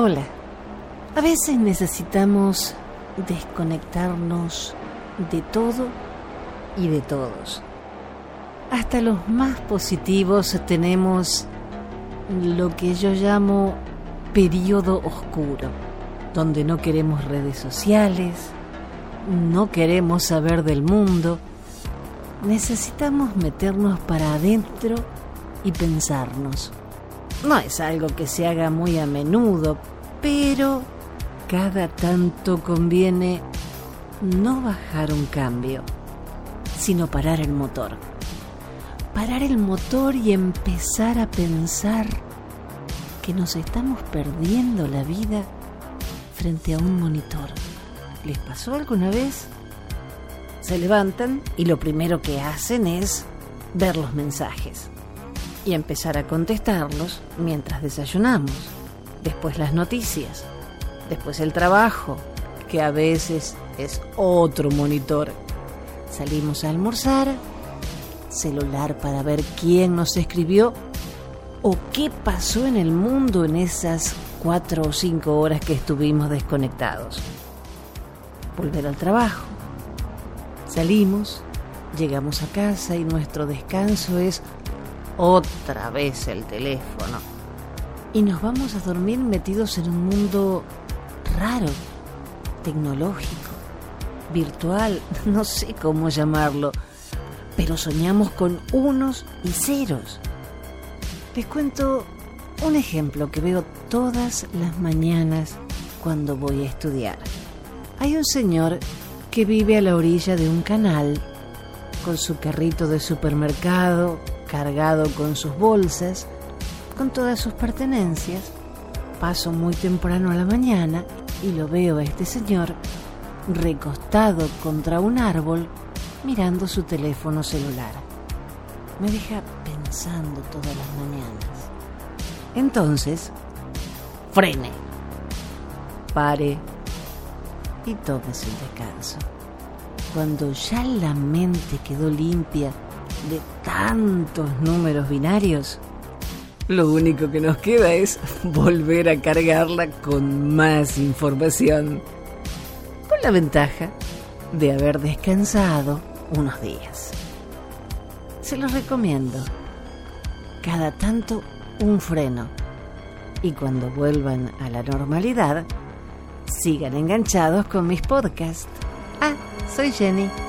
Hola. A veces necesitamos desconectarnos de todo y de todos. Hasta los más positivos tenemos lo que yo llamo periodo oscuro, donde no queremos redes sociales, no queremos saber del mundo, necesitamos meternos para adentro y pensarnos. No es algo que se haga muy a menudo, pero cada tanto conviene no bajar un cambio, sino parar el motor. Parar el motor y empezar a pensar que nos estamos perdiendo la vida frente a un monitor. ¿Les pasó alguna vez? Se levantan y lo primero que hacen es ver los mensajes y empezar a contestarlos mientras desayunamos. Después las noticias. Después el trabajo, que a veces es otro monitor. Salimos a almorzar, celular para ver quién nos escribió o qué pasó en el mundo en esas cuatro o cinco horas que estuvimos desconectados. Volver al trabajo. Salimos, llegamos a casa y nuestro descanso es otra vez el teléfono. Y nos vamos a dormir metidos en un mundo raro, tecnológico, virtual, no sé cómo llamarlo, pero soñamos con unos y ceros. Les cuento un ejemplo que veo todas las mañanas cuando voy a estudiar. Hay un señor que vive a la orilla de un canal con su carrito de supermercado, cargado con sus bolsas, con todas sus pertenencias. Paso muy temprano a la mañana y lo veo a este señor recostado contra un árbol mirando su teléfono celular. Me deja pensando todas las mañanas. Entonces, frene, pare y tómese un descanso. Cuando ya la mente quedó limpia de tantos números binarios, lo único que nos queda es volver a cargarla con más información, con la ventaja de haber descansado unos días. Se los recomiendo. Cada tanto un freno. Y cuando vuelvan a la normalidad, sigan enganchados con mis podcasts. Ah, soy Jenny.